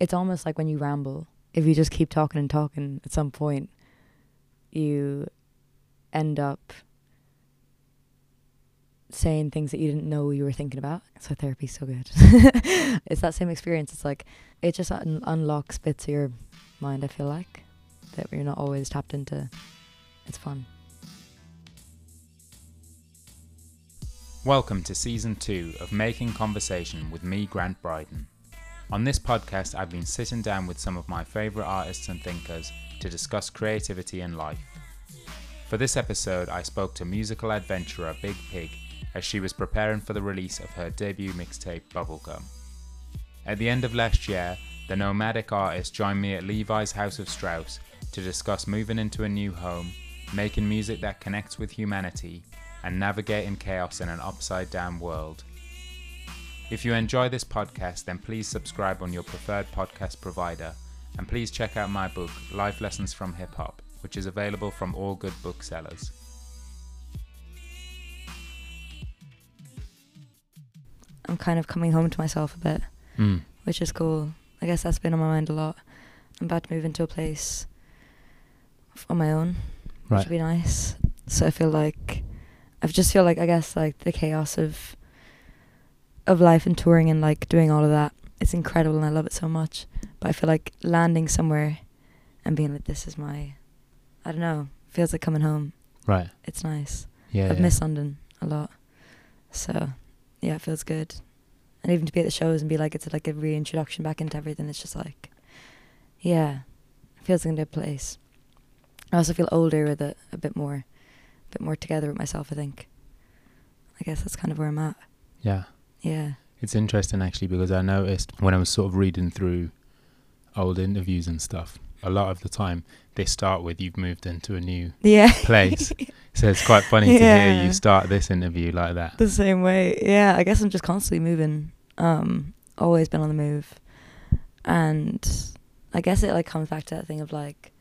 it's almost like when you ramble. If you just keep talking and talking, at some point, you end up saying things that you didn't know you were thinking about. So therapy's so good. it's that same experience. It's like it just un- unlocks bits of your mind. I feel like that you're not always tapped into. It's fun. Welcome to season two of Making Conversation with me, Grant Brydon. On this podcast, I've been sitting down with some of my favourite artists and thinkers to discuss creativity and life. For this episode, I spoke to musical adventurer Biig Piig as she was preparing for the release of her debut mixtape Bubblegum. At the end of last year, the nomadic artist joined me at Levi's House of Strauss to discuss moving into a new home, making music that connects with humanity, and navigating chaos in an upside down world. If you enjoy this podcast, then please subscribe on your preferred podcast provider, and please check out my book, Life Lessons from Hip Hop, which is available from all good booksellers. I'm kind of coming home to myself a bit, Mm. which is cool. I guess that's been on my mind a lot. I'm about to move into a place on my own, which Right. would be nice. So I feel like I just feel like I guess like the chaos of of life and touring and like doing all of that. It's incredible and I love it so much. But I feel like landing somewhere and being like, this is my, I don't know, feels like coming home. Right. It's nice. Yeah. I've yeah. missed London a lot. So, yeah, it feels good. And even to be at the shows and be like, it's like a reintroduction back into everything. It's just like, yeah, it feels like a good place. I also feel older with it, a bit more, a bit more together with myself. I think. I guess that's kind of where I'm at. yeah. Yeah. It's interesting actually because I noticed when I was sort of reading through old interviews and stuff, a lot of the time they start with you've moved into a new Yeah. place. so it's quite funny to hear you start this interview like that. the same way. Yeah, I guess I'm just constantly moving. Um, always been on the move, and I guess it like comes back to that thing of like,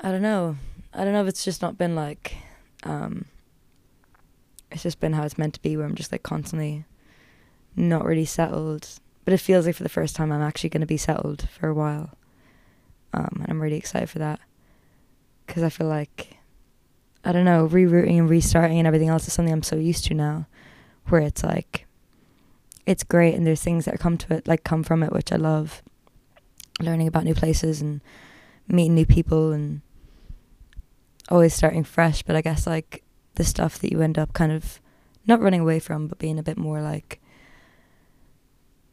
I don't know, I don't know if it's just not been like, um, it's just been how it's meant to be, where I'm just like constantly not really settled, but it feels like for the first time I'm actually going to be settled for a while, um, and I'm really excited for that, because I feel like I don't know, rerouting and restarting and everything else is something I'm so used to now, where it's like, it's great and there's things that come to it, like come from it, which I love. Learning about new places and meeting new people and always starting fresh. But I guess like the stuff that you end up kind of not running away from, but being a bit more like,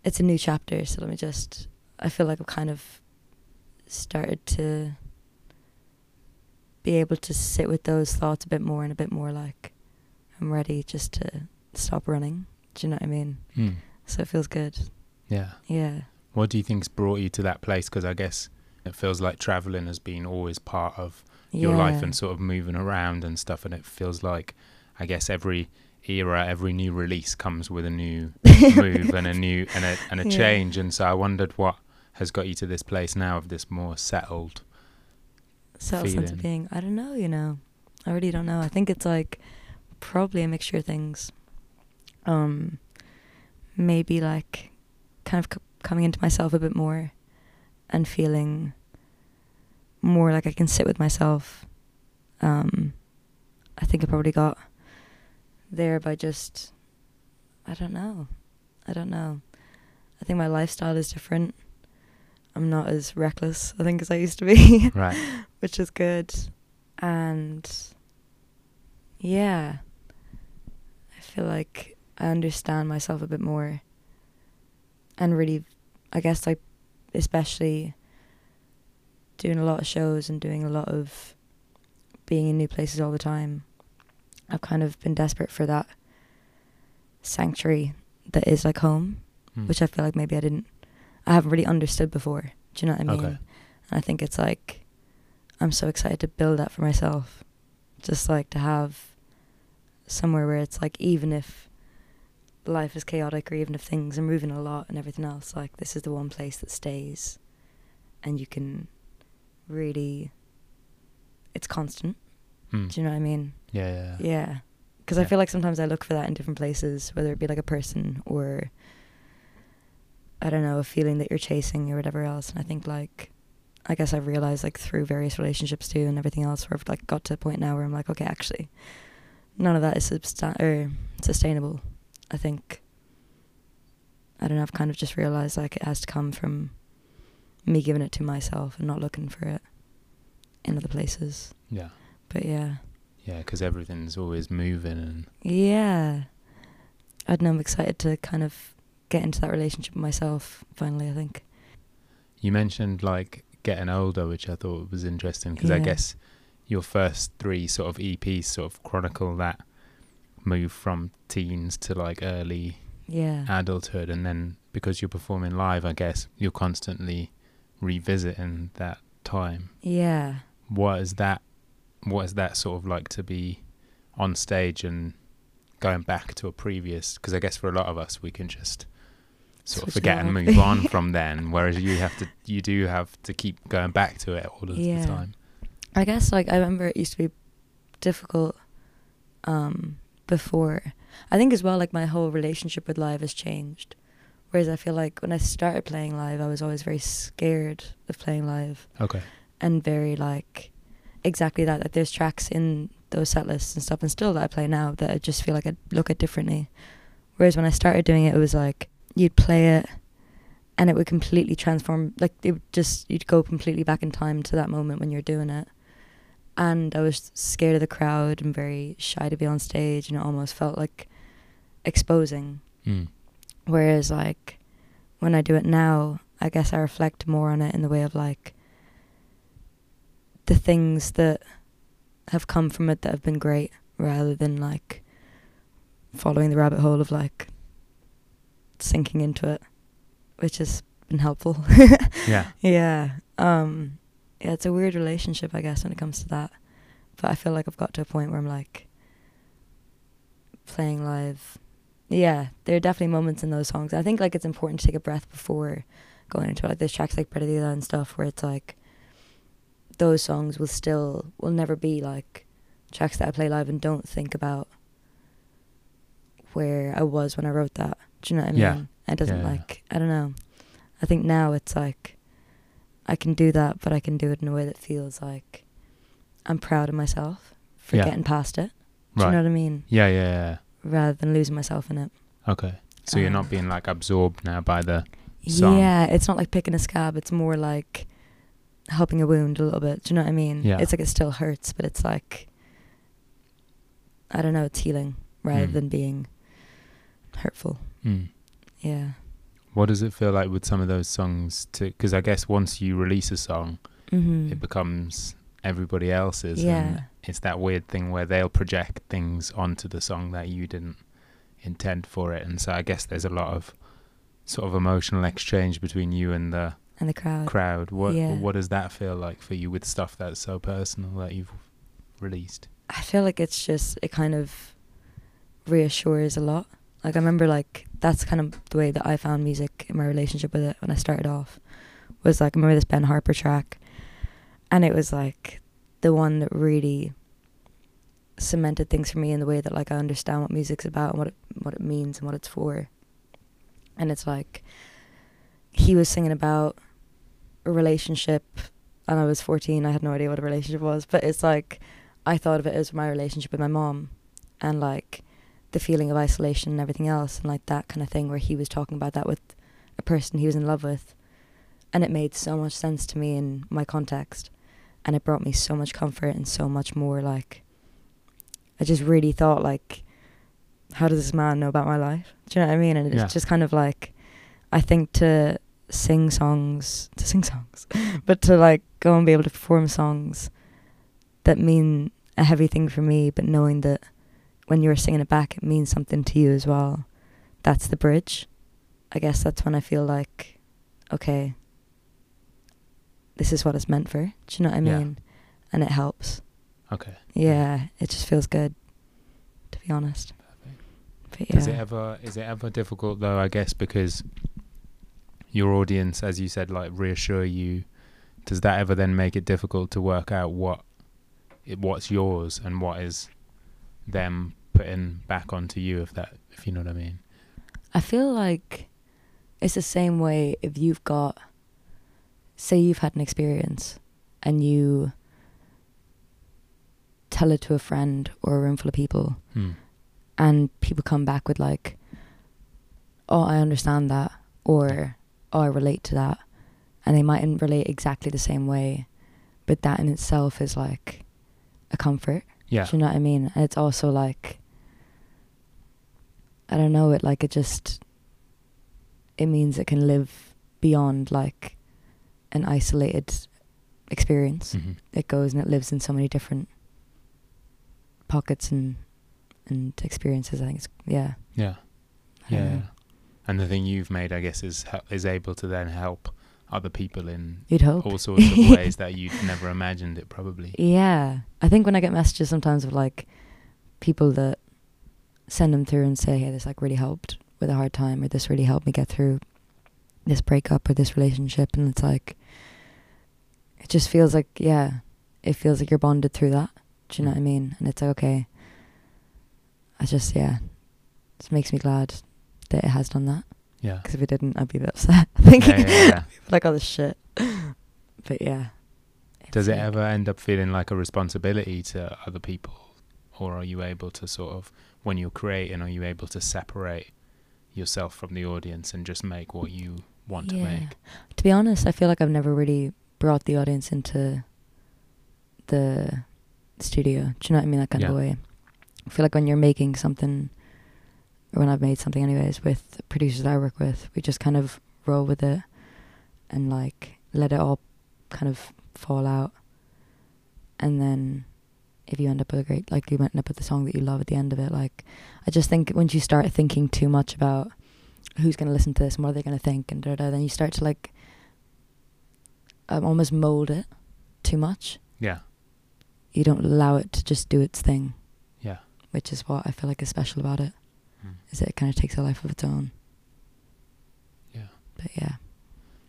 it's a new chapter. So let me just, I feel like I've kind of started to be able to sit with those thoughts a bit more and a bit more like I'm ready just to stop running. Do you know what I mean? Mm. So it feels good. Yeah. Yeah. What do you think's brought you to that place? Because I guess it feels like traveling has been always part of your life and sort of moving around and stuff. And it feels like, I guess every era, every new release comes with a new move and a new and a and a Yeah. change. And so I wondered what has got you to this place now of this more settled. Self sense of being. I don't know, you know. I really don't know. I think it's like probably a mixture of things. Um maybe like kind of c- coming into myself a bit more and feeling more like I can sit with myself. Um I think I probably got there by just I don't know. I don't know. I think my lifestyle is different. I'm not as reckless, I think, as I used to be Right. which is good. And yeah, I feel like I understand myself a bit more. And really, I guess, like, especially doing a lot of shows and doing a lot of being in new places all the time, I've kind of been desperate for that sanctuary that is like home, Mm. which I feel like maybe I didn't, I haven't really understood before. Do you know what I mean? Okay. And I think it's like I'm so excited to build that for myself. Just like to have somewhere where it's like even if life is chaotic or even if things are moving a lot and everything else, like this is the one place that stays and you can really it's constant. Mm. Do you know what I mean? Yeah, yeah, yeah. Yeah. Because I feel like sometimes I look for that in different places, whether it be like a person or I don't know, a feeling that you're chasing or whatever else. And I think like, I guess I've realized like through various relationships too and everything else where I've like got to a point now where I'm like, okay, actually, none of that is substan- or sustainable. I think, I don't know, I've kind of just realized like it has to come from me giving it to myself and not looking for it in other places. Yeah. But yeah. Yeah, because everything's always moving and Yeah. I don't know, I'm excited to kind of get into that relationship with myself finally, I think. you mentioned like getting older, which I thought was interesting because I guess your first three sort of EPs sort of chronicle that move from teens to like early Yeah. adulthood, and then because you're performing live, I guess you're constantly revisiting that time. yeah. What is that? What is that sort of like to be on stage and going back to a previous? Because I guess for a lot of us, we can just sort of Switch it forget and move on from then. Whereas you have to, you do have to keep going back to it all of Yeah. the time. I guess like I remember it used to be difficult um before. I think as well like my whole relationship with live has changed. Whereas I feel like when I started playing live I was always very scared of playing live Okay. and very like exactly that like there's tracks in those set lists and stuff and still that I play now that I just feel like I look at differently. Whereas when I started doing it it was like you'd play it and it would completely transform like it would just you'd go completely back in time to that moment when you're doing it and I was scared of the crowd and very shy to be on stage and it almost felt like exposing Mm. whereas like when I do it now I guess I reflect more on it in the way of like the things that have come from it that have been great rather than like following the rabbit hole of like sinking into it which has been helpful Yeah. yeah. Um yeah, it's a weird relationship I guess when it comes to that. But I feel like I've got to a point where I'm like playing live. Yeah, there are definitely moments in those songs. I think like it's important to take a breath before going into it. Like there's tracks like Perdida and stuff where it's like those songs will still will never be like tracks that I play live and don't think about where I was when I wrote that. Do you know what I mean? Yeah. It doesn't yeah. like I don't know. I think now it's like I can do that, but I can do it in a way that feels like I'm proud of myself for Yeah. getting past it. Do you know what I mean? Yeah, yeah, yeah. Rather than losing myself in it. Okay. So you're Um, not being like absorbed now by the song. Yeah, it's not like picking a scab. It's more like helping a wound a little bit. Do you know what I mean? Yeah. It's like it still hurts, but it's like I don't know. It's healing rather Mm. than being hurtful. Mm. Yeah. What does it feel like with some of those songs? To because I guess once you release a song, Mm-hmm. it becomes everybody else's. Yeah. And it's that weird thing where they'll project things onto the song that you didn't intend for it. And so I guess there's a lot of sort of emotional exchange between you and the and the crowd. crowd. What yeah. what does that feel like for you with stuff that's so personal that you've released? I feel like it's just it kind of reassures a lot. Like I remember like that's kind of the way that I found music in my relationship with it when I started off. Was like I remember this Ben Harper track and it was like the one that really cemented things for me in the way that like I understand what music's about and what it what it means and what it's for. And it's like he was singing about a relationship and I was 14 I had no idea what a relationship was but it's like I thought of it as my relationship with my mom and like the feeling of isolation and everything else and like that kind of thing where he was talking about that with a person he was in love with. And it made so much sense to me in my context. And it brought me so much comfort and so much more like I just really thought like how does this man know about my life? Do you know what I mean? And it's Yeah. just kind of like I think to sing songs to sing songs but to like go and be able to perform songs that mean a heavy thing for me, but knowing that when you're singing it back, it means something to you as well. That's the bridge. I guess that's when I feel like, okay, this is what it's meant for. Do you know what I Yeah. mean? And it helps. Okay. Yeah, it just feels good, to be honest. Yeah. Is it ever is it ever difficult though? I guess because your audience, as you said, like reassure you. Does that ever then make it difficult to work out what it, what's yours and what is them putting back onto you? If that, if you know what I mean. I feel like it's the same way if you've got say you've had an experience and you tell it to a friend or a room full of people Hmm. and people come back with like oh i understand that or oh i relate to that and they mightn't relate exactly the same way but that in itself is like a comfort Yeah. do you know what i mean and it's also like i don't know it like it just it means it can live beyond like an isolated experience Mhm. it goes and it lives in so many different pockets and and experiences. I think it's yeah. Yeah. I Yeah. And the thing you've made, I guess, is is able to then help other people in all sorts of ways that you'd never imagined it probably. Yeah, I think when I get messages sometimes of like people that send them through and say, "Hey, this like really helped with a hard time," or "This really helped me get through this breakup or this relationship," and it's like it just feels like yeah, it feels like you're bonded through that. Do you know mm. what I mean? And it's like okay, I just yeah, it makes me glad that it has done that. Yeah. Because if it didn't, I'd be a bit upset. I think Yeah, yeah, yeah. like all this shit. But yeah. Does it like- ever end up feeling like a responsibility to other people? Or are you able to sort of, when you're creating, are you able to separate yourself from the audience and just make what you want to make? To be honest, I feel like I've never really brought the audience into the studio. Do you know what I mean? That kind of Yeah. a way. I feel like when you're making something, or when I've made something, anyways, with producers I work with, we just kind of roll with it and like let it all kind of fall out. And then if you end up with a great, like you end up with the song that you love at the end of it, like I just think once you start thinking too much about who's going to listen to this and what are they going to think and da da, then you start to like um, almost mold it too much. Yeah. You don't allow it to just do its thing, Yeah. which is what I feel like is special about it. Mm. Is that it kind of takes a life of its own. Yeah. But yeah,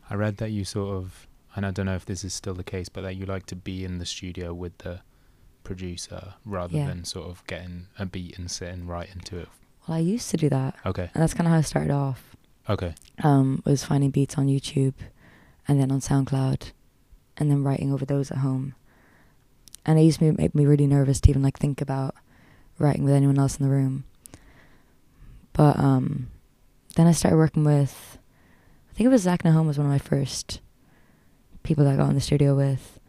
I read that you sort of, and I don't know if this is still the case, but that you like to be in the studio with the producer rather Yeah. than sort of getting a beat and sitting right into it. well, I used to do that, Okay. and that's kind of how I started off. Okay. Um, was finding beats on YouTube, and then on SoundCloud, and then writing over those at home. And it used to make me really nervous to even like think about writing with anyone else in the room. But um, then I started working with, I think it was Zach Nahome was one of my first people that I got in the studio with,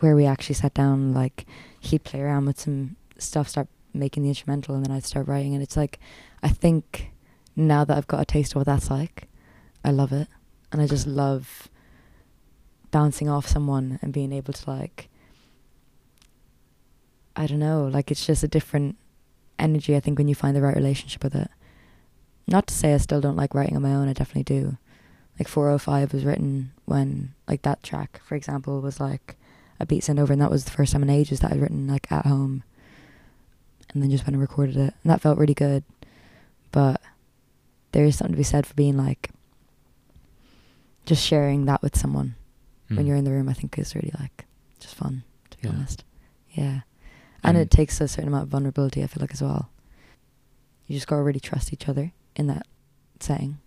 where we actually sat down, like he'd play around with some stuff, start making the instrumental, and then I'd start writing. And it's like, I think now that I've got a taste of what that's like, I love it, and I just love bouncing off someone and being able to like I don't know, like it's just a different energy I think when you find the right relationship with it. Not to say I still don't like writing on my own, I definitely do. Like 405 was written when like that track, for example, was like a beat sent over and that was the first time in ages that I'd written like at home. And then just went and recorded it. And that felt really good. But there is something to be said for being like just sharing that with someone when Mm. you're in the room, I think is really like just fun, to be Yeah. honest. Yeah. And And- it takes a certain amount of vulnerability, I feel like, as well. You just gotta really trust each other in that setting.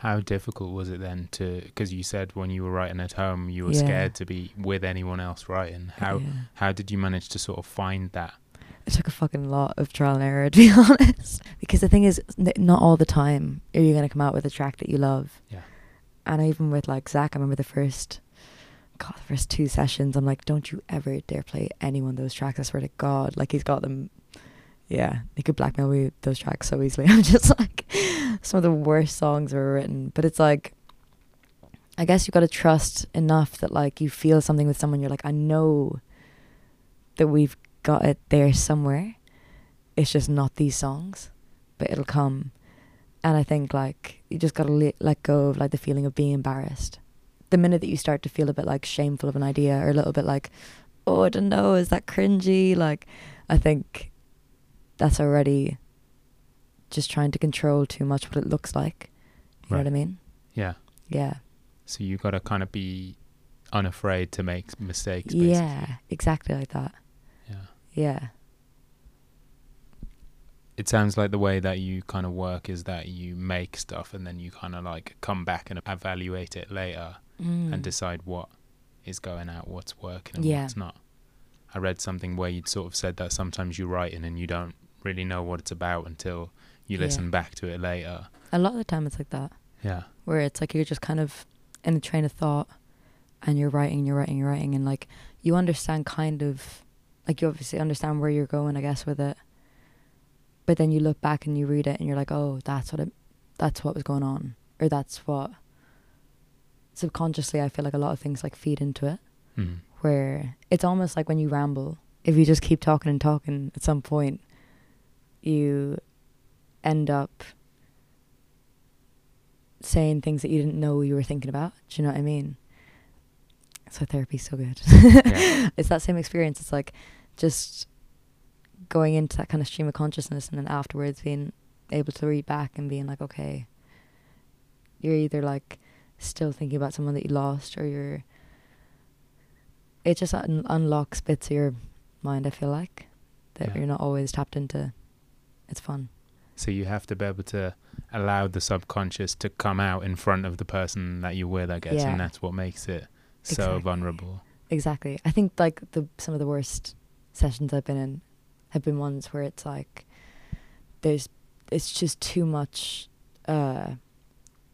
How difficult was it then to? Because you said when you were writing at home, you were Yeah. scared to be with anyone else writing. How Yeah. how did you manage to sort of find that? It took a fucking lot of trial and error, to be honest. Because the thing is, not all the time are you gonna come out with a track that you love. Yeah. And even with like Zach, I remember the first, God, the first two sessions, I'm like, don't you ever dare play any one of those tracks. I swear to God, like he's got them. Yeah, he could blackmail me with those tracks so easily. I'm just like, some of the worst songs ever written. But it's like, I guess you've got to trust enough that like you feel something with someone. You're like, I know that we've got it there somewhere. It's just not these songs, but it'll come. And I think like you just gotta le- let go of like the feeling of being embarrassed. The minute that you start to feel a bit like shameful of an idea or a little bit like, oh, I don't know, is that cringy? Like, I think that's already just trying to control too much what it looks like. You know what I mean? Yeah. Yeah. So you got to kind of be unafraid to make mistakes. Basically. Yeah. Exactly like that. Yeah. Yeah. it sounds like the way that you kind of work is that you make stuff and then you kind of like come back and evaluate it later Mm. and decide what is going out, what's working, and Yeah. what's not. I read something where you'd sort of said that sometimes you write in and you don't really know what it's about until you Yeah. listen back to it later. a lot of the time it's like that. Yeah. where it's like you're just kind of in a train of thought and you're writing, you're writing, you're writing, and like you understand kind of like you obviously understand where you're going, I guess, with it. But then you look back and you read it and you're like, oh, that's what it, that's what was going on, or that's what. Subconsciously, I feel like a lot of things like feed into it, Mm. where it's almost like when you ramble. If you just keep talking and talking, at some point, you end up saying things that you didn't know you were thinking about. Do you know what I mean? So therapy's so good. Yeah. It's that same experience. It's like just going into that kind of stream of consciousness and then afterwards being able to read back and being like, okay, you're either like still thinking about someone that you lost or you're. It just un- unlocks bits of your mind, I feel like, that Yeah. you're not always tapped into. It's fun. So you have to be able to allow the subconscious to come out in front of the person that you're with, I guess, Yeah. and that's what makes it so Exactly. vulnerable. Exactly. I think like the some of the worst sessions I've been in have been ones where it's like there's it's just too much uh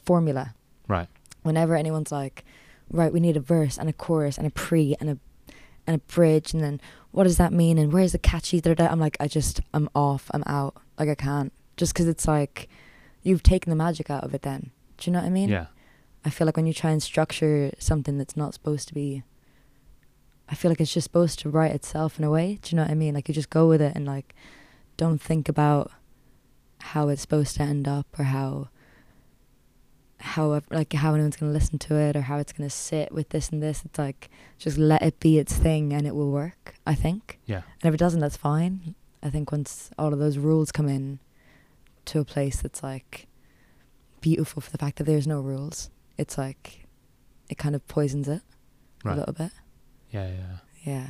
formula. Right. Whenever anyone's like, right, we need a verse and a chorus and a pre and a and a bridge and then what does that mean and where's the catchy da, da, da? I'm like I just I'm off. I'm out. Like I can't. Just 'cause it's like you've taken the magic out of it then. Do you know what I mean? yeah. I feel like when you try and structure something that's not supposed to be, I feel like it's just supposed to write itself in a way. Do you know what I mean? Like you just go with it and like don't think about how it's supposed to end up or how how like how anyone's gonna listen to it or how it's gonna sit with this and this. It's like just let it be its thing and it will work. I think. Yeah. And if it doesn't, that's fine. I think once all of those rules come in to a place that's like beautiful for the fact that there's no rules, it's like it kind of poisons it a little bit. Yeah, yeah. Yeah.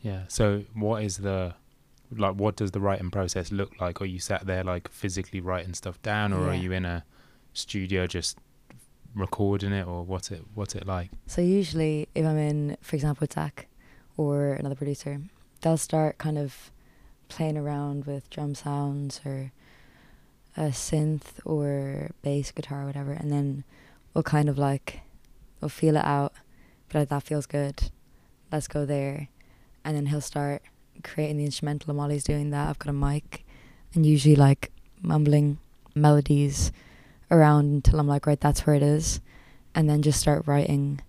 Yeah. So what is the like what does the writing process look like? Are you sat there like physically writing stuff down or are you in a studio just recording it or what's it what's it like? So usually, if I'm in, for example, with Zach or another producer, they'll start kind of playing around with drum sounds or a synth or bass guitar or whatever, and then we'll kind of like we'll feel it out, but like, that feels good. Let's go there, and then he'll start creating the instrumental. And while he's doing that, I've got a mic, and usually like mumbling melodies around until I'm like, right, that's where it is, and then just start writing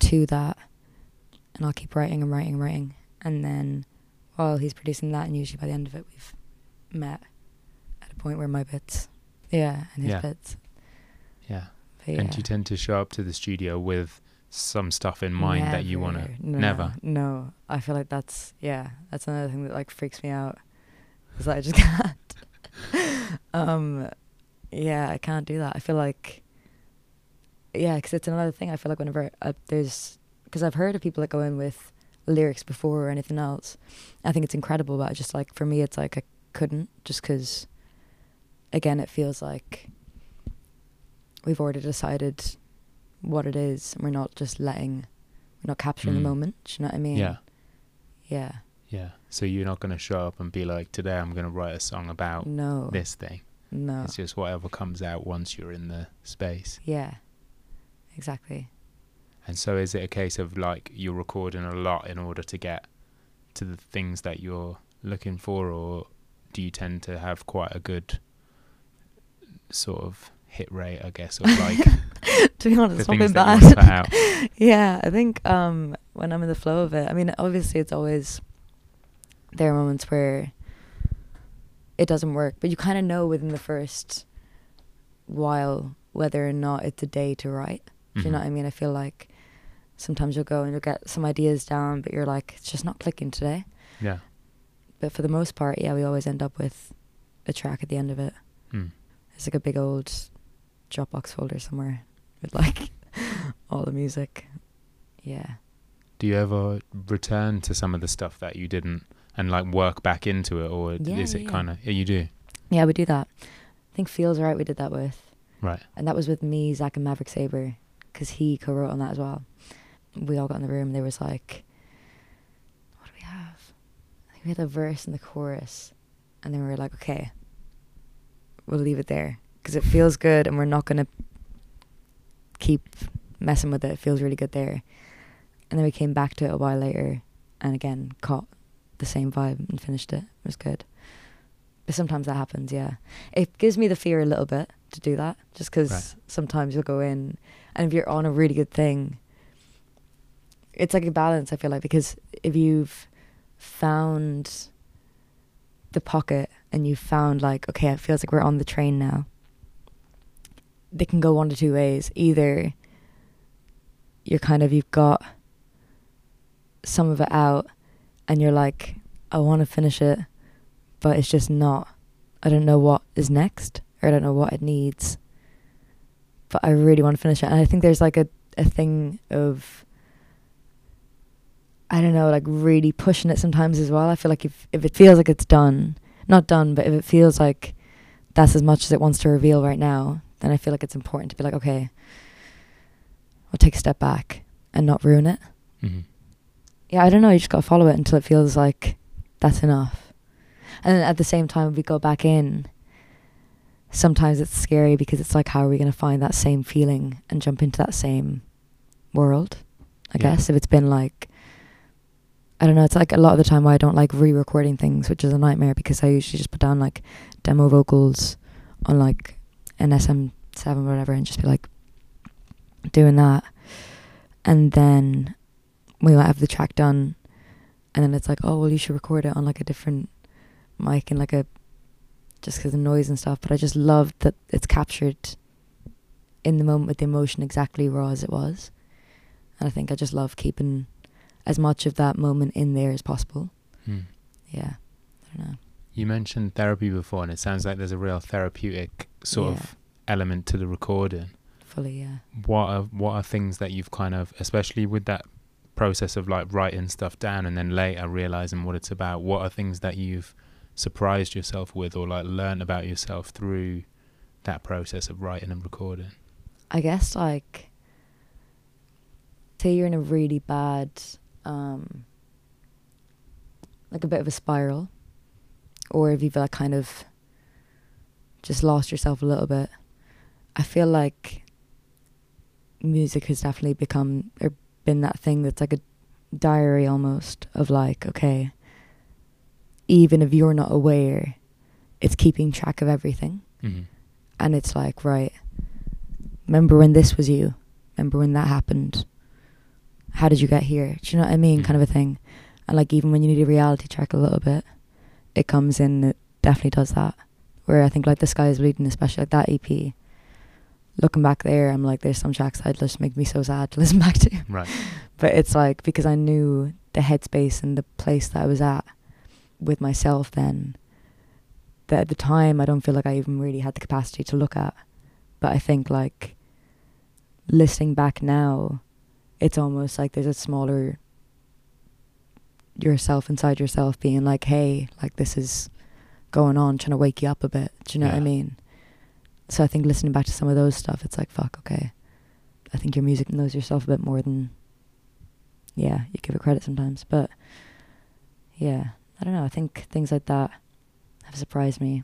to that, and I'll keep writing and writing and writing, and then while he's producing that, and usually by the end of it, we've met at a point where my bits, yeah, and his Yeah. bits, Yeah. yeah. And you tend to show up to the studio with some stuff in mind that you want to no, never? No, I feel like that's yeah, that's another thing that like freaks me out. Is that I just can't. um, yeah, I can't do that. I feel like yeah, 'cause it's another thing. I feel like whenever uh, there's because I've heard of people that go in with lyrics before or anything else. I think it's incredible, but I just like for me, it's like I couldn't just 'cause again, it feels like we've already decided what it is, and we're not just letting, we're not capturing Mm. the moment. Do you know what I mean? Yeah. Yeah. Yeah. So you're not going to show up and be like, today I'm going to write a song about No. this thing. No. It's just whatever comes out once you're in the space. Yeah. Exactly. And so is it a case of like you're recording a lot in order to get to the things that you're looking for, or do you tend to have quite a good sort of hit rate, I guess, of like to be honest, it's not been that you want to put bad. yeah, I think um, when I'm in the flow of it, I mean, obviously, it's always there are moments where it doesn't work, but you kind of know within the first while whether or not it's a day to write. Do you know Mhm. what I mean? I feel like sometimes you'll go and you'll get some ideas down, but you're like, it's just not clicking today. Yeah. But for the most part, yeah, we always end up with a track at the end of it. Mm. It's like a big old Dropbox folder somewhere with like all the music. Yeah. Do you ever return to some of the stuff that you didn't and like work back into it, or Yeah, is it yeah. kind of yeah, you do? Yeah, we do that. I think Feels Right we did that with. Right. And that was with me, Zach, and Maverick Sabre, because he co-wrote on that as well. We all got in the room. and There was like, what do we have? I think we had a verse and the chorus, and then we were like, okay, we'll leave it there because it feels good, and we're not gonna keep messing with it. It feels really good there. And then we came back to it a while later, and again caught the same vibe and finished it. It was good. But sometimes that happens, yeah. It gives me the fear a little bit to do that, just because Right. sometimes you'll go in, and if you're on a really good thing, it's like a balance. I feel like because if you've found the pocket and you've found like, okay, it feels like we're on the train now. They can go one to two ways. Either you're kind of you've got some of it out, and you're like, I want to finish it, but it's just not. I don't know what is next, or I don't know what it needs. But I really want to finish it, and I think there's like a a thing of I don't know, like really pushing it sometimes as well. I feel like if if it feels like it's done, not done, but if it feels like that's as much as it wants to reveal right now, then I feel like it's important to be like, okay, I'll take a step back and not ruin it. hmm Yeah, I don't know. You just got to follow it until it feels like that's enough. And then at the same time, if we go back in, sometimes it's scary because it's like, how are we going to find that same feeling and jump into that same world? I Yeah. guess if it's been like, I don't know. It's like a lot of the time why I don't like re-recording things, which is a nightmare because I usually just put down like demo vocals on like an SM7 or whatever and just be like doing that, and then we might have the track done, and then it's like, oh well, you should record it on like a different mic and like a just because of noise and stuff. But I just love that it's captured in the moment with the emotion exactly raw as it was, and I think I just love keeping as much of that moment in there as possible. Mm. Yeah, I don't know. You mentioned therapy before, and it sounds like there's a real therapeutic sort Yeah. of element to the recording. Fully, yeah. What are what are things that you've kind of, especially with that process of like writing stuff down and then later realizing what it's about? What are things that you've surprised yourself with, or like learned about yourself through that process of writing and recording? I guess like say you're in a really bad um like a bit of a spiral? Or if you've like kind of just lost yourself a little bit? I feel like music has definitely become or been that thing that's like a diary almost of like okay even if you're not aware it's keeping track of everything. Mm-hmm. and it's like right remember when this was you? Remember when that happened how did you get here? Do you know what i mean? Kind of a thing. And like even when you need a reality check a little bit it comes in it definitely does that. Where i think like the sky is bleeding especially like that ep looking back there i'm like there's some tracks that just make me so sad to listen back to. Right. but it's like because I knew the headspace and the place that I was at with myself then that at the time I don't feel like I even really had the capacity to look at. But I think like listening back now, it's almost like there's a smaller yourself inside yourself being like, Hey, like this is going on, trying to wake you up a bit. Do you know what I mean? So I think listening back to some of those stuff, it's like, fuck, okay. I think your music knows yourself a bit more than yeah, you give it credit sometimes. But yeah, I don't know. I think things like that have surprised me.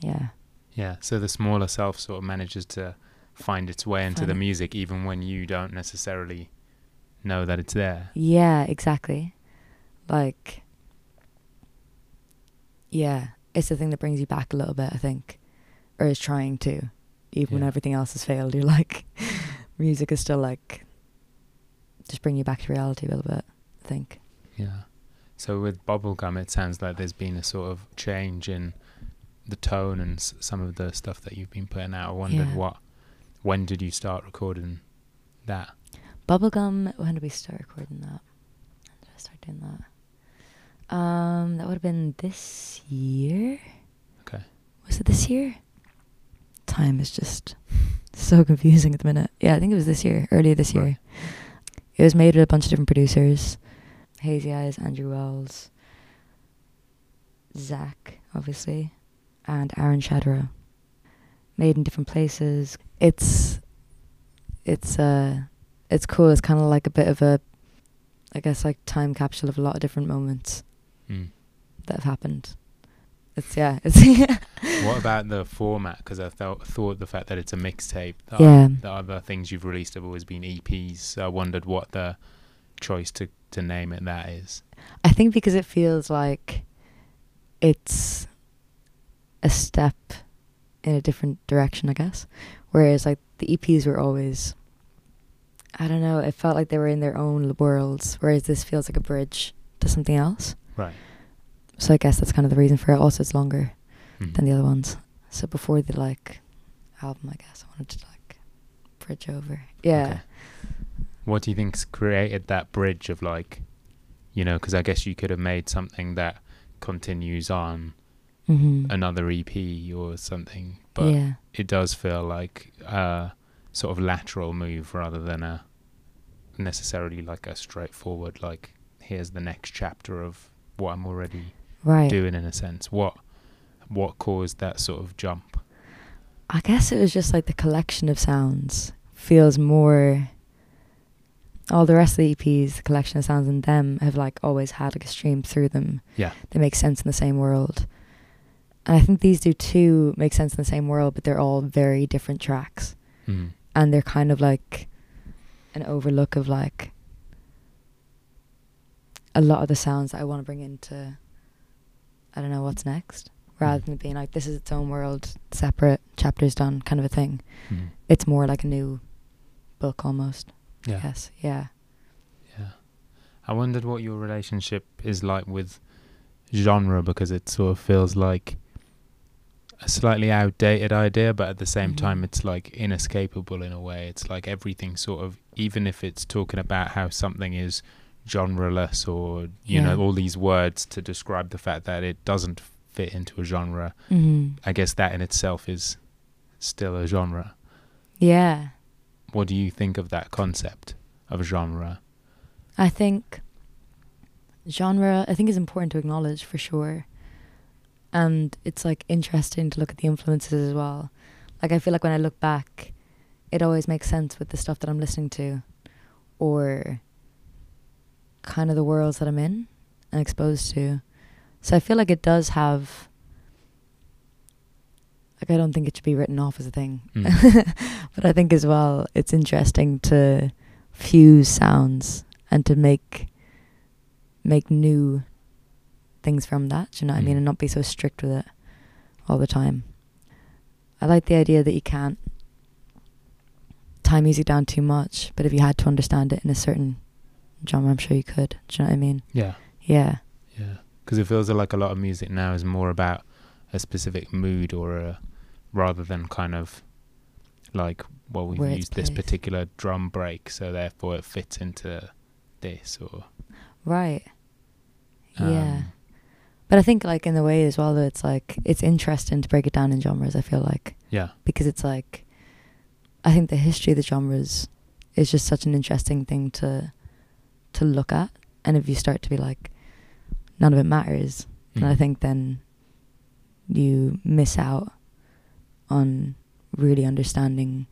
Yeah. Yeah. So the smaller self sort of manages to find its way into the music, even when you don't necessarily know that it's there. Yeah, exactly. Like, yeah, it's the thing that brings you back a little bit, I think, or is trying to, even when everything else has failed. You're like, music is still like, just bring you back to reality a little bit, I think. Yeah. So with bubblegum, it sounds like there's been a sort of change in the tone and s- some of the stuff that you've been putting out. I wondered Yeah. what, when did you start recording that? Bubblegum, when did we start recording that? When did I start doing that? Um, that would have been this year. Okay. Was it this year? Time is just so confusing at the minute. Yeah, I think it was this year, earlier this year. Right. It was made with a bunch of different producers. Hazey Eyes, Andrew Wells, Zach obviously, and Aaron Shadrow. Made in different places. It's it's uh it's cool. It's kind of like a bit of a, I guess, like time capsule of a lot of different moments Mm. that have happened. It's yeah. It's What about the format? Because I thought thought the fact that it's a mixtape. Yeah. The other things you've released have always been EPs. So I wondered what the choice to to name it that is. I think because it feels like it's a step in a different direction, I guess. Whereas like the EPs were always I don't know, it felt like they were in their own worlds, whereas this feels like a bridge to something else. Right. So I guess that's kind of the reason for it. Also it's longer Mhm. than the other ones. So before the like album, I guess I wanted to like bridge over. Yeah. Okay. What do you think's created that bridge of like, you know, because I guess you could have made something that continues on Mm-hmm. another EP or something, but yeah. it does feel like a sort of lateral move rather than a necessarily like a straightforward like here's the next chapter of what I'm already Right. doing in a sense. What what caused that sort of jump? I guess it was just like the collection of sounds feels more. All the rest of the EPs, the collection of sounds in them have like always had like a stream through them. Yeah. They make sense in the same world. And I think these do too make sense in the same world, but they're all very different tracks. Mm. And they're kind of like an overlook of like a lot of the sounds that I want to bring into I don't know what's next. Rather Mm. than being like this is its own world, separate, chapters done kind of a thing. Mm. It's more like a new book almost. Yeah. Yes. Yeah. Yeah. I wondered what your relationship is like with genre because it sort of feels like a slightly outdated idea, but at the same Mhm. time, it's like inescapable in a way. It's like everything sort of, even if it's talking about how something is genreless or, you Yeah. know, all these words to describe the fact that it doesn't fit into a genre, Mm-hmm. I guess that in itself is still a genre. Yeah. What do you think of that concept of genre? I think genre I think is important to acknowledge for sure. And it's like interesting to look at the influences as well. Like I feel like when I look back, it always makes sense with the stuff that I'm listening to or kind of the worlds that I'm in and exposed to. So I feel like it does have like I don't think it should be written off as a thing. Mm. but I think as well it's interesting to fuse sounds and to make make new things from that, do you know what I mean, Mm. and not be so strict with it all the time. I like the idea that you can't tie music down too much, but if you had to understand it in a certain genre, I'm sure you could. Do you know what I mean? Yeah. Yeah. Yeah, because it feels like a lot of music now is more about a specific mood or a rather than kind of like well we've Where it's used this placed. particular drum break so therefore it fits into this or Right. yeah. But I think like in the way as well that it's like it's interesting to break it down in genres, I feel like. yeah because it's like I think the history of the genres is just such an interesting thing to to look at and if you start to be like none of it matters then I Mm. think then you miss out on really understanding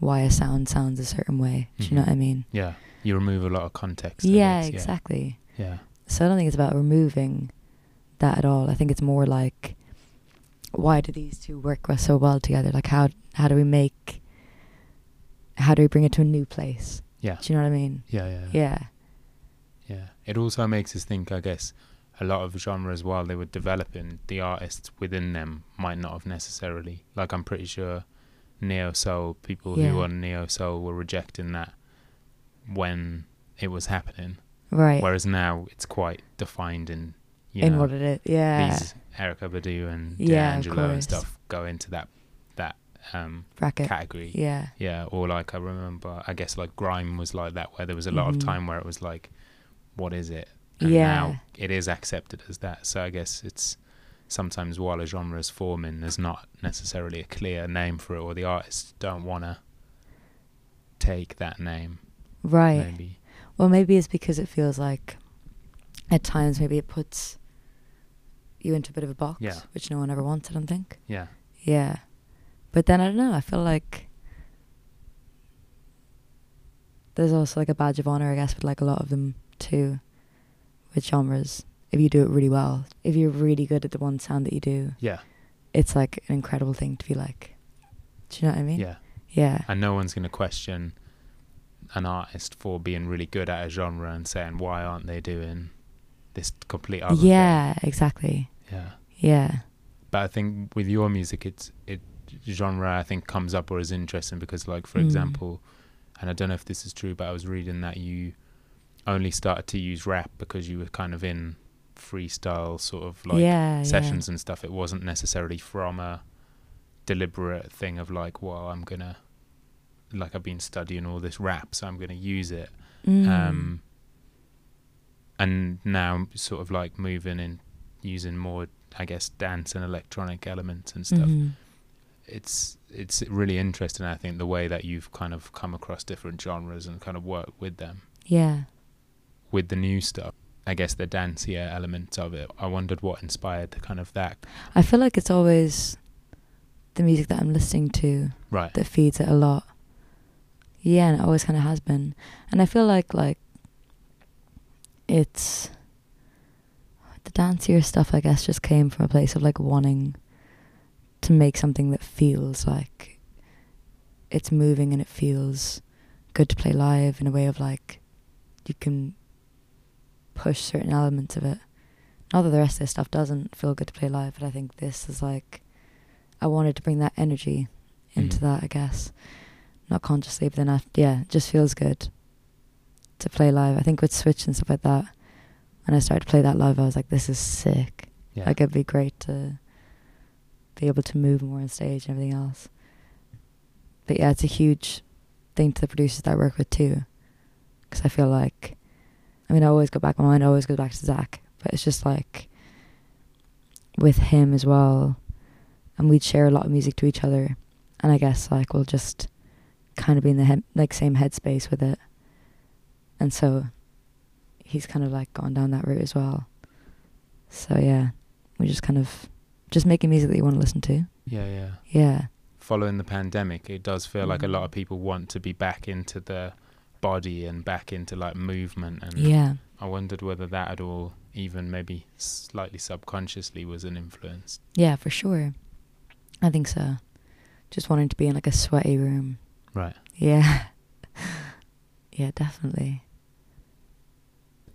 why a sound sounds a certain way. Do you know Mhm. what I mean? yeah you remove a lot of context Yeah, exactly. yeah So I don't think it's about removing that at all. I think it's more like why do these two work so well together? Like how how do we make how do we bring it to a new place? yeah Do you know what I mean? yeah yeah Yeah. Yeah, it also makes us think. I guess a lot of genres, while they were developing, the artists within them might not have necessarily. Like I'm pretty sure neo soul people Yeah. who are neo soul were rejecting that when it was happening. Right. Whereas now it's quite defined in you in know what it is. Yeah. these Erykah Badu and Yeah, D'Angelo and stuff go into that that um, Bracket. category. Yeah. Yeah, or like I remember, I guess like grime was like that, where there was a lot of Mhm. time where it was like, what is it? And Yeah. now it is accepted as that. So I guess it's sometimes while a genre is forming, there's not necessarily a clear name for it, or the artists don't want to take that name. Right. Maybe. Well, maybe it's because it feels like at times maybe it puts you into a bit of a box, Yeah. which no one ever wants, I don't think. Yeah. Yeah. But then I don't know, I feel like there's also like a badge of honor, I guess, with like a lot of them too, with genres. If you do it really well, if you're really good at the one sound that you do, Yeah. it's like an incredible thing to be like. Do you know what I mean? Yeah. Yeah. And no one's going to question an artist for being really good at a genre and saying why aren't they doing this complete other thing? Yeah, exactly. Yeah. Yeah. But I think with your music, it's it genre I think comes up or is interesting because, like for Mm. example, and I don't know if this is true, but I was reading that you only started to use rap because you were kind of in freestyle sort of like yeah, sessions and stuff. It wasn't necessarily from a deliberate thing of like, well, I'm gonna like I've been studying all this rap, so I'm gonna use it. Mm. Um, and now sort of like moving in using more, I guess, dance and electronic elements and stuff. Mhm. It's it's really interesting. I think the way that you've kind of come across different genres and kind of worked with them Yeah. with the new stuff. I guess the dancier elements of it. I wondered what inspired the kind of that. I feel like it's always the music that I'm listening to Right. that feeds it a lot. Yeah, and it always kind of has been. And I feel like like it's dancier stuff. I guess just came from a place of like wanting to make something that feels like it's moving and it feels good to play live in a way of like you can push certain elements of it. Not that the rest of this stuff doesn't feel good to play live, but I think this is like I wanted to bring that energy into Mhm. that, I guess. Not consciously, but then I, yeah, it just feels good to play live. I think with Switch and stuff like that, when I started to play that live, I was like, this is sick. Yeah. Like, it'd be great to be able to move more on stage and everything else. But yeah, it's a huge thing to the producers that I work with too. Because I feel like, I mean, I always go back, my mind I always goes back to Zach, but it's just like with him as well. And we'd share a lot of music to each other. And I guess like we'll just kind of be in the he- like same headspace with it. And so he's kind of like gone down that route as well. So yeah, we're just kind of just making music that you want to listen to. yeah, yeah. Yeah. Following the pandemic, it does feel like a lot Mm. of people want to be back into the body and back into like movement and Yeah. I wondered whether that at all, even maybe slightly subconsciously, was an influence. Yeah, for sure. I think so. Just wanting to be in like a sweaty room. Right. Yeah. yeah, definitely.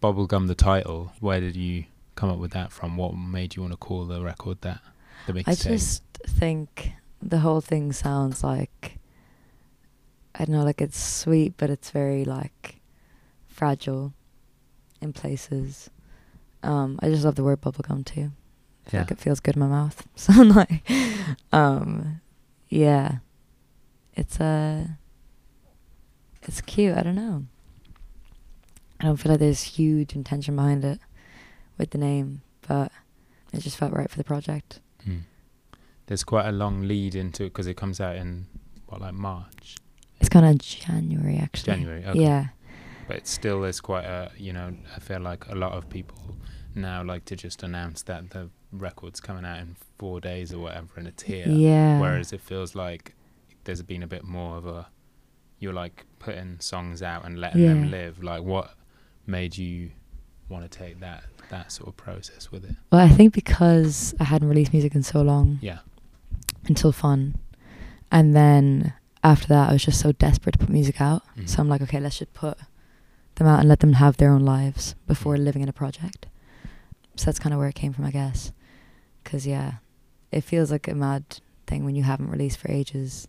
Bubblegum, the title. Where did you come up with that from? What made you want to call the record that? The I just think the whole thing sounds like I don't know, like it's sweet, but it's very like fragile in places. Um, I just love the word bubblegum too. I feel Yeah. like it feels good in my mouth. So I'm like, um, yeah, it's uh, it's cute. I don't know. I don't feel like there's huge intention behind it with the name, but it just felt right for the project. Hmm. There's quite a long lead into it because it comes out in what like March, It's kind of January actually. January. Okay. Yeah. But it still is quite a you know I feel like a lot of people now like to just announce that the record's coming out in four days or whatever and it's here. Yeah. Whereas it feels like there's been a bit more of a you're like putting songs out and letting them live. Like what made you want to take that that sort of process with it? Well, I think because I hadn't released music in so long Yeah. until fun, and then after that, I was just so desperate to put music out. Mhm. So I'm like, okay, let's just put them out and let them have their own lives before living in a project. So that's kind of where it came from, I guess. Because yeah, it feels like a mad thing when you haven't released for ages,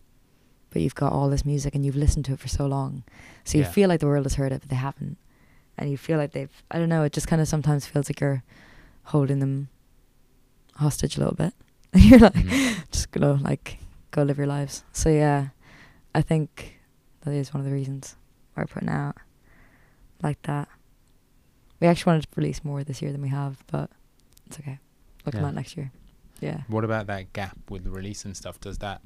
but you've got all this music and you've listened to it for so long. So you Yeah. feel like the world has heard it, but they haven't. And you feel like they've, I don't know, it just kind of sometimes feels like you're holding them hostage a little bit. And you're like, Mhm. just go, like, go live your lives. So yeah, I think that is one of the reasons why we're putting out like that. We actually wanted to release more this year than we have, but it's okay. We'll come Yeah. out next year. Yeah. What about that gap with the release and stuff? Does that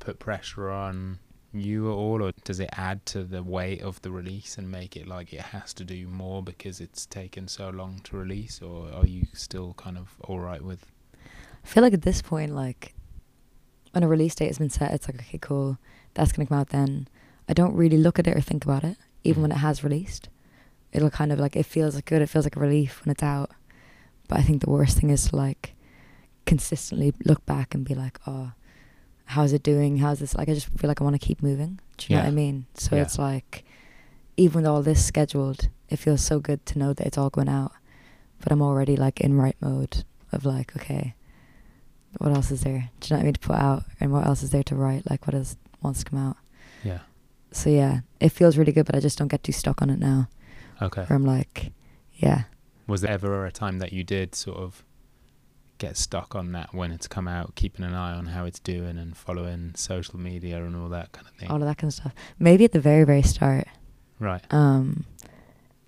put pressure on you at all, or does it add to the weight of the release and make it like it has to do more because it's taken so long to release, or are you still kind of all right with? I feel like at this point, like when a release date has been set, it's like okay, cool, that's gonna come out then. I don't really look at it or think about it, even when Mhm. it has released. It'll kind of like it feels like good. It feels like a relief when it's out. But I think the worst thing is to like consistently look back and be like, oh, how's it doing? How's this? Like I just feel like I want to keep moving. Do you know what I mean? So Yeah. it's like, even with all this scheduled, it feels so good to know that it's all going out. But I'm already like in right mode of like, okay, what else is there? Do you know what I mean to put out, and what else is there to write? Like what else wants to come out? Yeah. So yeah, it feels really good, but I just don't get too stuck on it now. Okay. Where I'm like, yeah, Was there ever a time that you did sort of get stuck on that when it's come out, keeping an eye on how it's doing and following social media and all that kind of thing? all of that kind of stuff. Maybe at the very very start, right. um,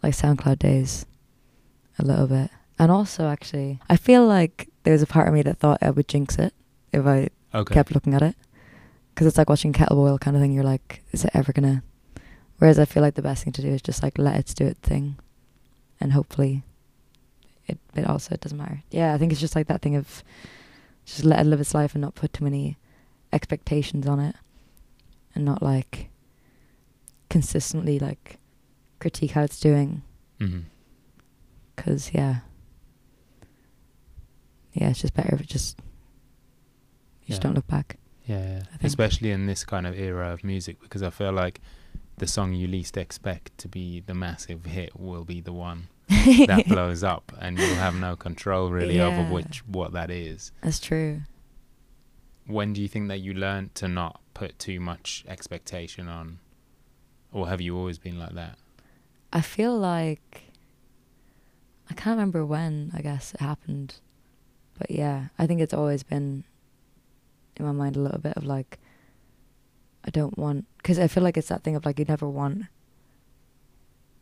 like SoundCloud days, a little bit, and also actually, I feel like there was a part of me that thought I would jinx it if I Okay. kept looking at it, because it's like watching kettle boil kind of thing. You're like, is it ever gonna? Whereas I feel like the best thing to do is just like let it do its thing, and hopefully, it but also it doesn't matter. Yeah, I think it's just like that thing of just let it live its life and not put too many expectations on it, and not like consistently like critique how it's doing. hmm Cause yeah, yeah, it's just better if it just you just don't look back. Yeah, yeah. especially in this kind of era of music, because I feel like the song you least expect to be the massive hit will be the one that blows up, and you'll have no control really over which what that is. That's true. When do you think that you learned to not put too much expectation on, or have you always been like that? I feel like I can't remember when. I guess it happened, but yeah, I think it's always been in my mind a little bit of like I don't want because I feel like it's that thing of like you never want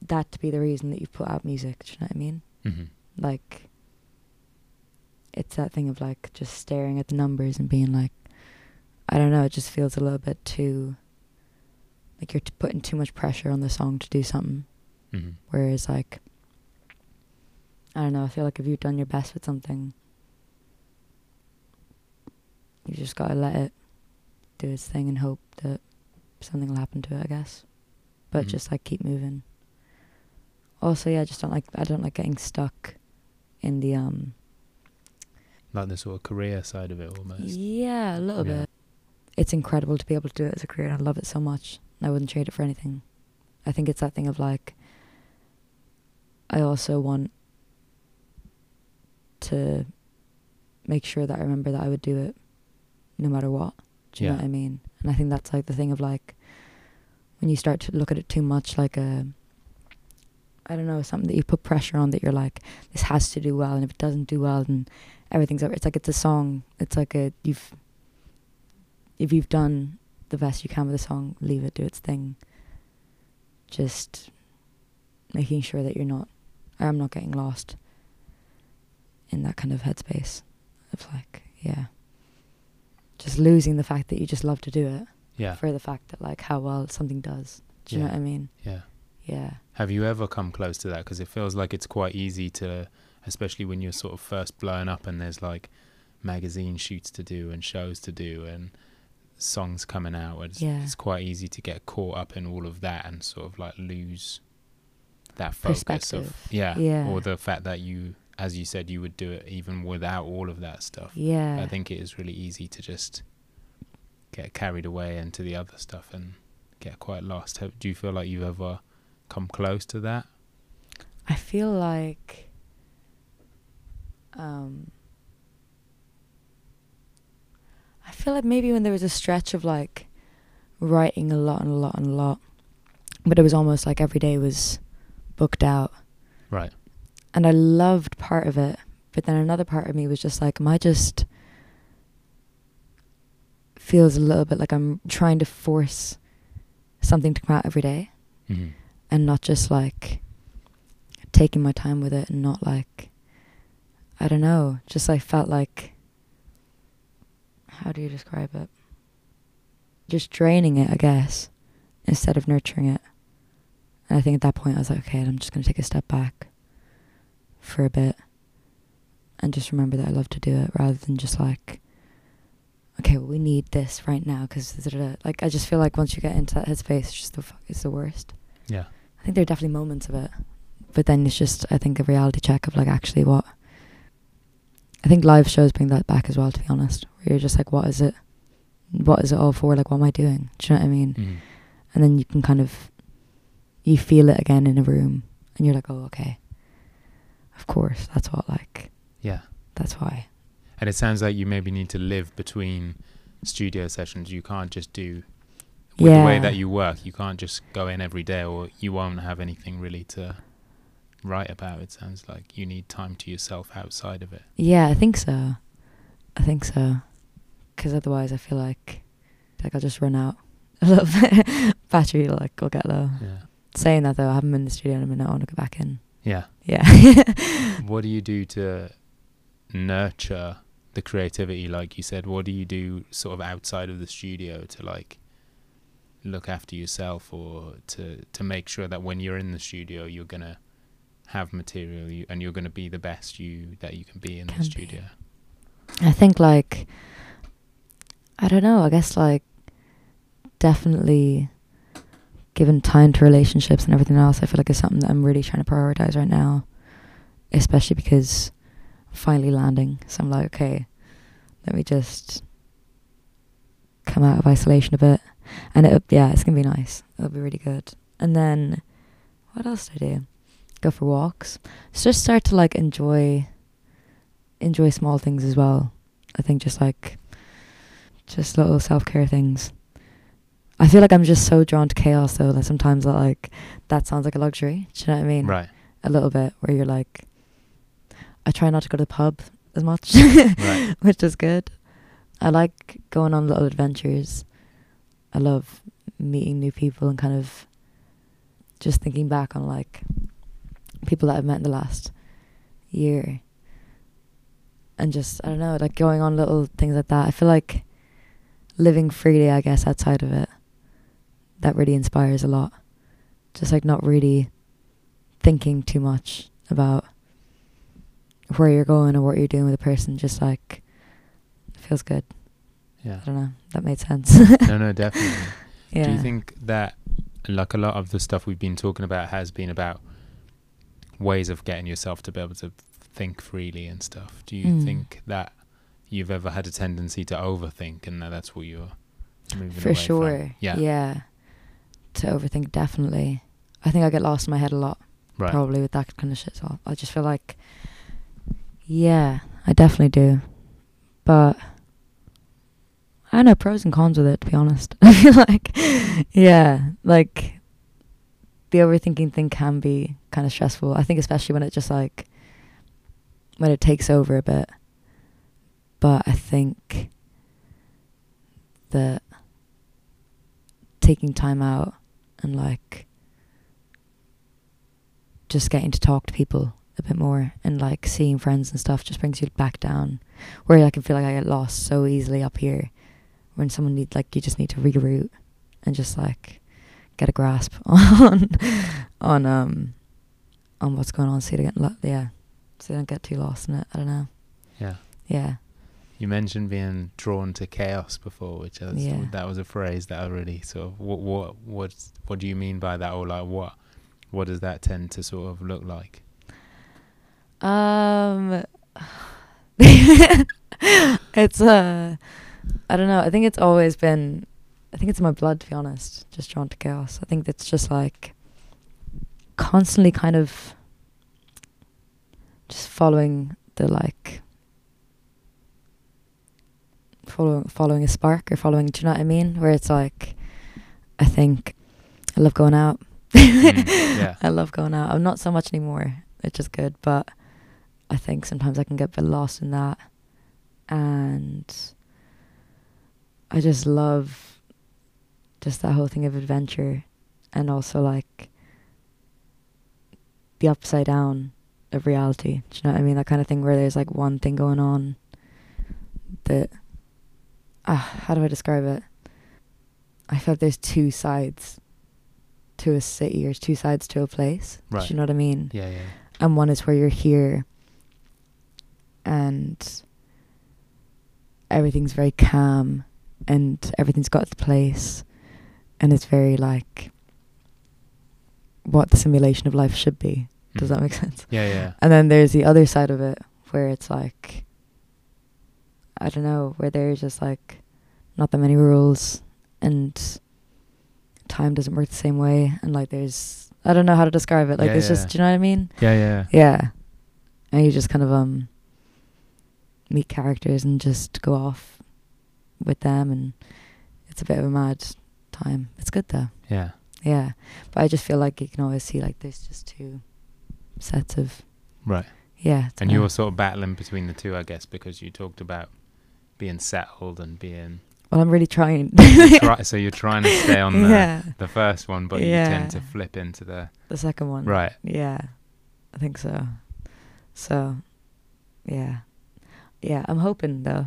that to be the reason that you put out music. Do you know what I mean? hmm like it's that thing of like just staring at the numbers and being like i don't know it just feels a little bit too like you're t- putting too much pressure on the song to do something hmm whereas like i don't know i feel like if you've done your best with something you just gotta let it do its thing and hope that something will happen to it i guess but Mhm. just like keep moving also yeah i just don't like i don't like getting stuck in the um Like the sort of career side of it almost. Yeah, a little Yeah. bit. It's incredible to be able to do it as a career, and I love it so much. I wouldn't trade it for anything. I think it's that thing of like, I also want to make sure that I remember that I would do it no matter what. Do you know Yeah. what I mean? And I think that's like the thing of like, when you start to look at it too much like a, I don't know, something that you put pressure on that you're like, this has to do well, and if it doesn't do well, then everything's over. It's like it's a song. It's like a you've if you've done the best you can with a song, leave it do its thing. Just making sure that you're not or I'm not getting lost in that kind of headspace of like, yeah. Just losing the fact that you just love to do it Yeah. for the fact that like how well something does. Do you know what I mean? Yeah. Yeah. Have you ever come close to that? Because it feels like it's quite easy to, especially when you're sort of first blowing up and there's like magazine shoots to do and shows to do and songs coming out. It's, Yeah. it's quite easy to get caught up in all of that and sort of like lose that focus of Perspective. yeah, Yeah. or the fact that you, as you said, you would do it even without all of that stuff. Yeah. I think it is really easy to just get carried away into the other stuff and get quite lost. Do you feel like you've ever come close to that? I feel like um I feel like maybe when there was a stretch of like writing a lot and a lot and a lot but it was almost like every day was booked out Right. and I loved part of it but then another part of me was just like am I just feels a little bit like I'm trying to force something to come out every day hmm and not just like taking my time with it and not like I don't know, just like felt like how do you describe it? just draining it, I guess, instead of nurturing it. And I think at that point I was like, okay, I'm just to take a step back for a bit and just remember that I love to do it rather than just like, okay, well, we need this right now because like I just feel like once you get into that headspace, it's just the fuck, it's the worst. Yeah. I think there are definitely moments of it, but then it's just I think a reality check of like actually what. I think live shows bring that back as well. To be honest, where you're just like, what is it? What is it all for? Like, what am I doing? Do you know what I mean? Mm. And then you can kind of, you feel it again in a room, and you're like, oh, okay. Of course, that's what like. Yeah. That's why. And it sounds like you maybe need to live between studio sessions. You can't just do with the way Yeah. that you work. You can't just go in every day, or you won't have anything really to write about. It sounds like you need time to yourself outside of it. Yeah, I think so. I think so. Because otherwise, I feel like like I'll just run out a little bit. Battery like will get low. Yeah. Saying that though, I haven't been in the studio in a minute. I want to go back in. Yeah. Yeah. what do you do to nurture the creativity like you said what do you do sort of outside of the studio to like look after yourself or to to make sure that when you're in the studio you're going to have material you, and you're going to be the best you that you can be in Can the be. studio I think like I don't know. I guess like definitely given time to relationships and everything else. I feel like it's something that I'm really trying to prioritize right now, especially because I'm finally landing. So I'm like, okay, let me just come out of isolation a bit, and it yeah, it's gonna be nice. It'll be really good. And then what else do I do? Go for walks. So just start to like enjoy enjoy small things as well. I think just like just little self care things. I feel like I'm just so drawn to chaos though that sometimes I like that sounds like a luxury. Do you know what I mean? right A little bit where you're like I try not to go to the pub as much. Right. Which is good. I like going on little adventures. I love meeting new people and kind of just thinking back on like people that I've met in the last year. And just I don't know, like going on little things like that. I feel like living freely, I guess, outside of it. That really inspires a lot. Just like not really thinking too much about where you're going or what you're doing with a person. Just like feels good. Yeah I don't know. That made sense. no no definitely yeah. do you think that like a lot of the stuff we've been talking about has been about ways of getting yourself to be able to think freely and stuff do you Mm. think that you've ever had a tendency to overthink and that that's what you're moving For away sure. from? yeah Yeah. To overthink, definitely. I think I get lost in my head a lot, right probably with that kind of shit. So I just feel like, yeah, I definitely do. But I don't know pros and cons with it. To be honest, I feel like, yeah, like the overthinking thing can be kind of stressful. I think especially when it just like when it takes over a bit. But I think that taking time out and like just getting to talk to people a bit more and like seeing friends and stuff just brings you back down where I can feel like I get lost so easily up here when someone need like you just need to reroute and just like get a grasp on on um on what's going on so you don't get yeah so you don't get too lost in it I don't know. Yeah. Yeah. You mentioned being drawn to chaos before which is, Yeah. that was a phrase that I really sort of what what what what do you mean by that? Or like what what does that tend to sort of look like? Um, it's uh, I don't know. I think it's always been, I think it's in my blood to be honest. Just drawn to chaos. I think it's just like constantly kind of just following the like following following a spark or following. Do you know what I mean? Where it's like, I think I love going out. Mm, yeah. I love going out. I'm not so much anymore, which is good, but I think sometimes I can get a bit lost in that. And I just love just that whole thing of adventure and also like the upside down of reality. Do you know what I mean? That kind of thing where there's like one thing going on that ah, how do I describe it? I felt there's two sides to a city or two sides to a place. Right. Do you know what I mean? Yeah, yeah. And one is where you're here and everything's very calm and everything's got its place and it's very like what the simulation of life should be. Does Mhm. that make sense? Yeah, yeah. And then there's the other side of it where it's like I don't know, where there's just like not that many rules and time doesn't work the same way and like there's I don't know how to describe it. Like Yeah, it's yeah. just do you know what I mean? Yeah, yeah. Yeah. And you just kind of um meet characters and just go off with them and it's a bit of a mad time. It's good though. Yeah. Yeah. But I just feel like you can always see like there's just two sets of Right. yeah. And you were sort of battling between the two, I guess, because you talked about being settled and being. Well I'm really trying. Try, so you're trying to stay on the, yeah. the first one, but you tend to flip into the. The second one. Right. Yeah. I think so. So yeah. Yeah, I'm hoping though.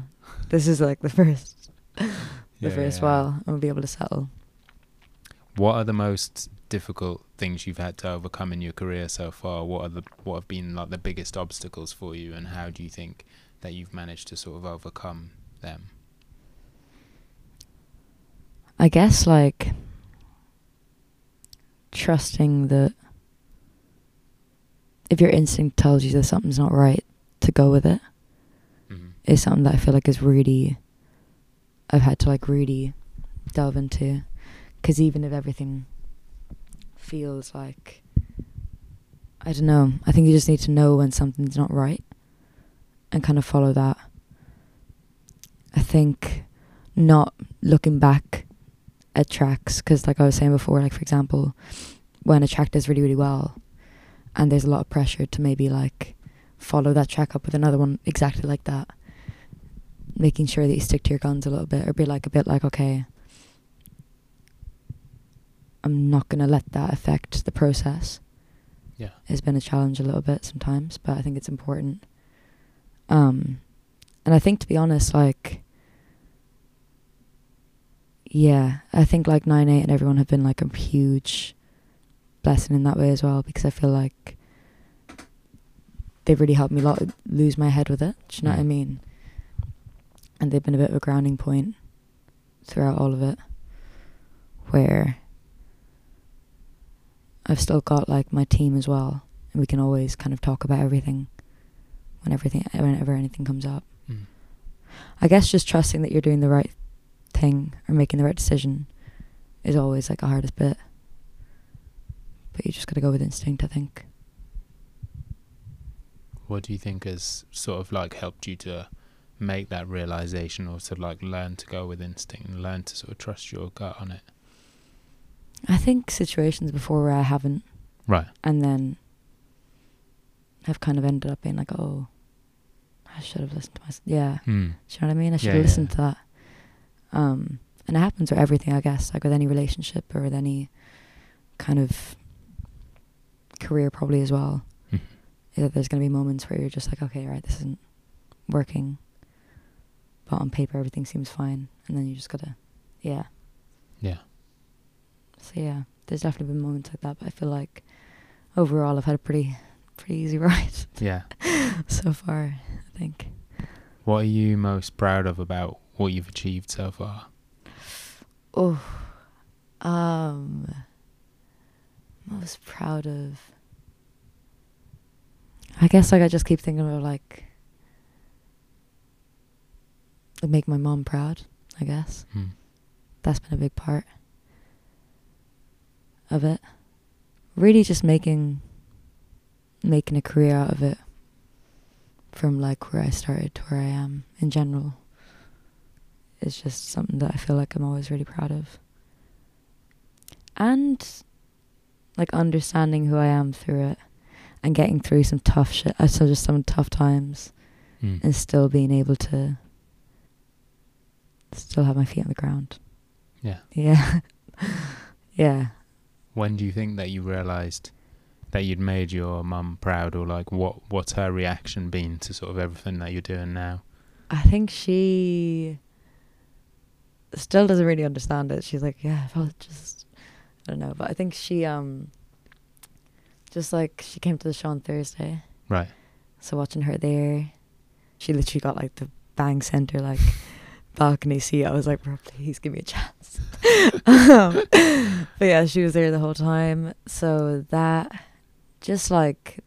This is like the first the Yeah, first yeah. while I'm gonna be able to settle. What are the most difficult things you've had to overcome in your career so far? What are the what have been like the biggest obstacles for you, and how do you think that you've managed to sort of overcome them? I guess like trusting that if your instinct tells you that something's not right, to go with it Mm-hmm. is something that I feel like is really I've had to like really delve into because even if everything feels like I don't know, I think you just need to know when something's not right and kind of follow that. I think not looking back at tracks because like I was saying before like for example when a track does really really well and there's a lot of pressure to maybe like follow that track up with another one exactly like that making sure that you stick to your guns a little bit or be like a bit like okay I'm not going to let that affect the process Yeah. it's been a challenge a little bit sometimes but I think it's important um and I think to be honest like yeah I think like 9-8 and everyone have been like a huge blessing in that way as well because I feel like they've really helped me a lot lose my head with it do you know what I Mm. mean and they've been a bit of a grounding point throughout all of it where I've still got like my team as well and we can always kind of talk about everything when everything whenever anything comes up. Mm. I guess just trusting that you're doing the right thing or making the right decision is always like the hardest bit. But you just got to go with instinct I think. What do you think has sort of like helped you to make that realization, or to like learn to go with instinct and learn to sort of trust your gut on it? I think situations before where I haven't Right. and then have kind of ended up being like, oh, I should have listened to myself. Yeah, Hmm. do you know what I mean? I should Yeah, have yeah. listened to that. Um, and it happens with everything, I guess, like with any relationship or with any kind of career, probably as well. Yeah, there's going to be moments where you're just like, okay, right, this isn't working. But on paper, everything seems fine. And then you just got to, yeah. Yeah. So, yeah, there's definitely been moments like that. But I feel like overall, I've had a pretty, pretty easy ride Yeah. so far, I think. What are you most proud of about what you've achieved so far? Oh, um, most proud of. I guess like I just keep thinking about like, make my mom proud. I guess Hmm. that's been a big part of it. Really, just making making a career out of it. From like where I started to where I am in general is just something that I feel like I'm always really proud of. And like understanding who I am through it and getting through some tough shit, uh, so just some tough times Hmm. and still being able to still have my feet on the ground. Yeah. Yeah. yeah. When do you think that you realised that you'd made your mum proud, or like what what's her reaction been to sort of everything that you're doing now? I think she still doesn't really understand it. She's like, yeah, well, just I don't know, but I think she um just like she came to the show on Thursday, Right. so watching her there, she literally got like the bang center like balcony seat. I was like, bro, please give me a chance. um, but yeah, she was there the whole time. So that just like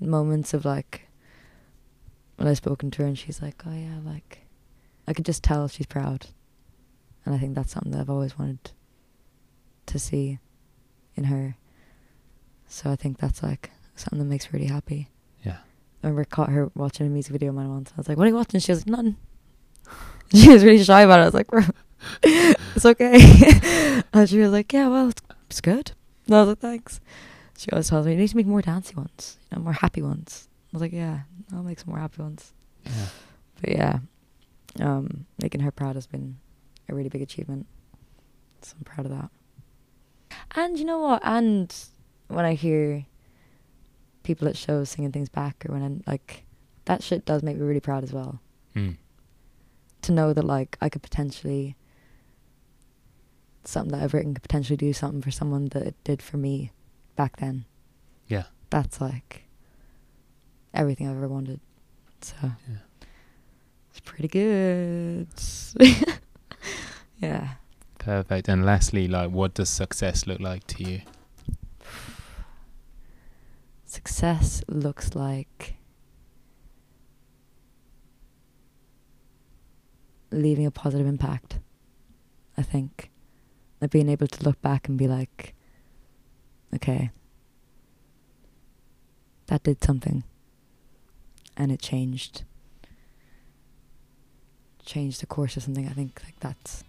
moments of like when I spoken to her and she's like, oh yeah, like I could just tell she's proud, and I think that's something that I've always wanted to see in her. So I think that's like something that makes me really happy. Yeah. I remember caught her watching a music video of mine once. I was like, "What are you watching?" She was like, "Nothing." She was really shy about it. I was like, "Bro, it's okay." and she was like, "Yeah, well, it's, it's good." And I was like, "Thanks." She always tells me, "You need to make more dancey ones, you know, more happy ones." I was like, "Yeah, I'll make some more happy ones." Yeah. But yeah, um, making her proud has been a really big achievement. So I'm proud of that. And you know what? And when I hear people at shows singing things back, or when I'm like, that shit does make me really proud as well. Mm. To know that like I could potentially something that I've written could potentially do something for someone that it did for me back then. Yeah. That's like everything I've ever wanted. So Yeah. it's pretty good. yeah. Perfect. And lastly, like, what does success look like to you? Success looks like leaving a positive impact. I think. Like being able to look back and be like, okay, that did something. And it changed. Changed the course of something. I think like that's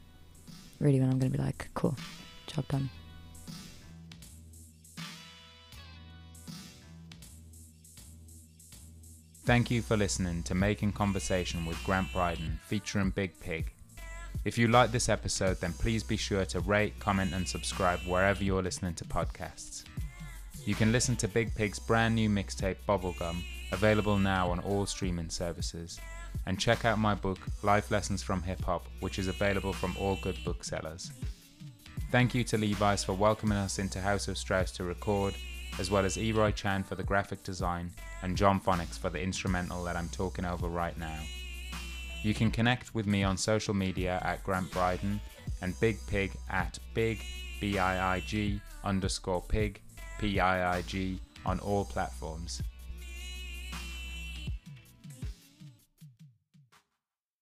really when I'm gonna be like, cool, job done. Thank you for listening to Making Conversation with Grant Brydon featuring Biig Piig. If you like this episode, then please be sure to rate, comment, and subscribe wherever you're listening to podcasts. You can listen to Biig Piig's brand new mixtape Bubblegum, available now on all streaming services. And check out my book, Life Lessons from Hip Hop, which is available from all good booksellers. Thank you to Levi's for welcoming us into House of Strauss to record, as well as Eroy Chan for the graphic design and John Phonics for the instrumental that I'm talking over right now. You can connect with me on social media at Grant Brydon and Biig Piig at Biig B I I G underscore Piig P I I G on all platforms.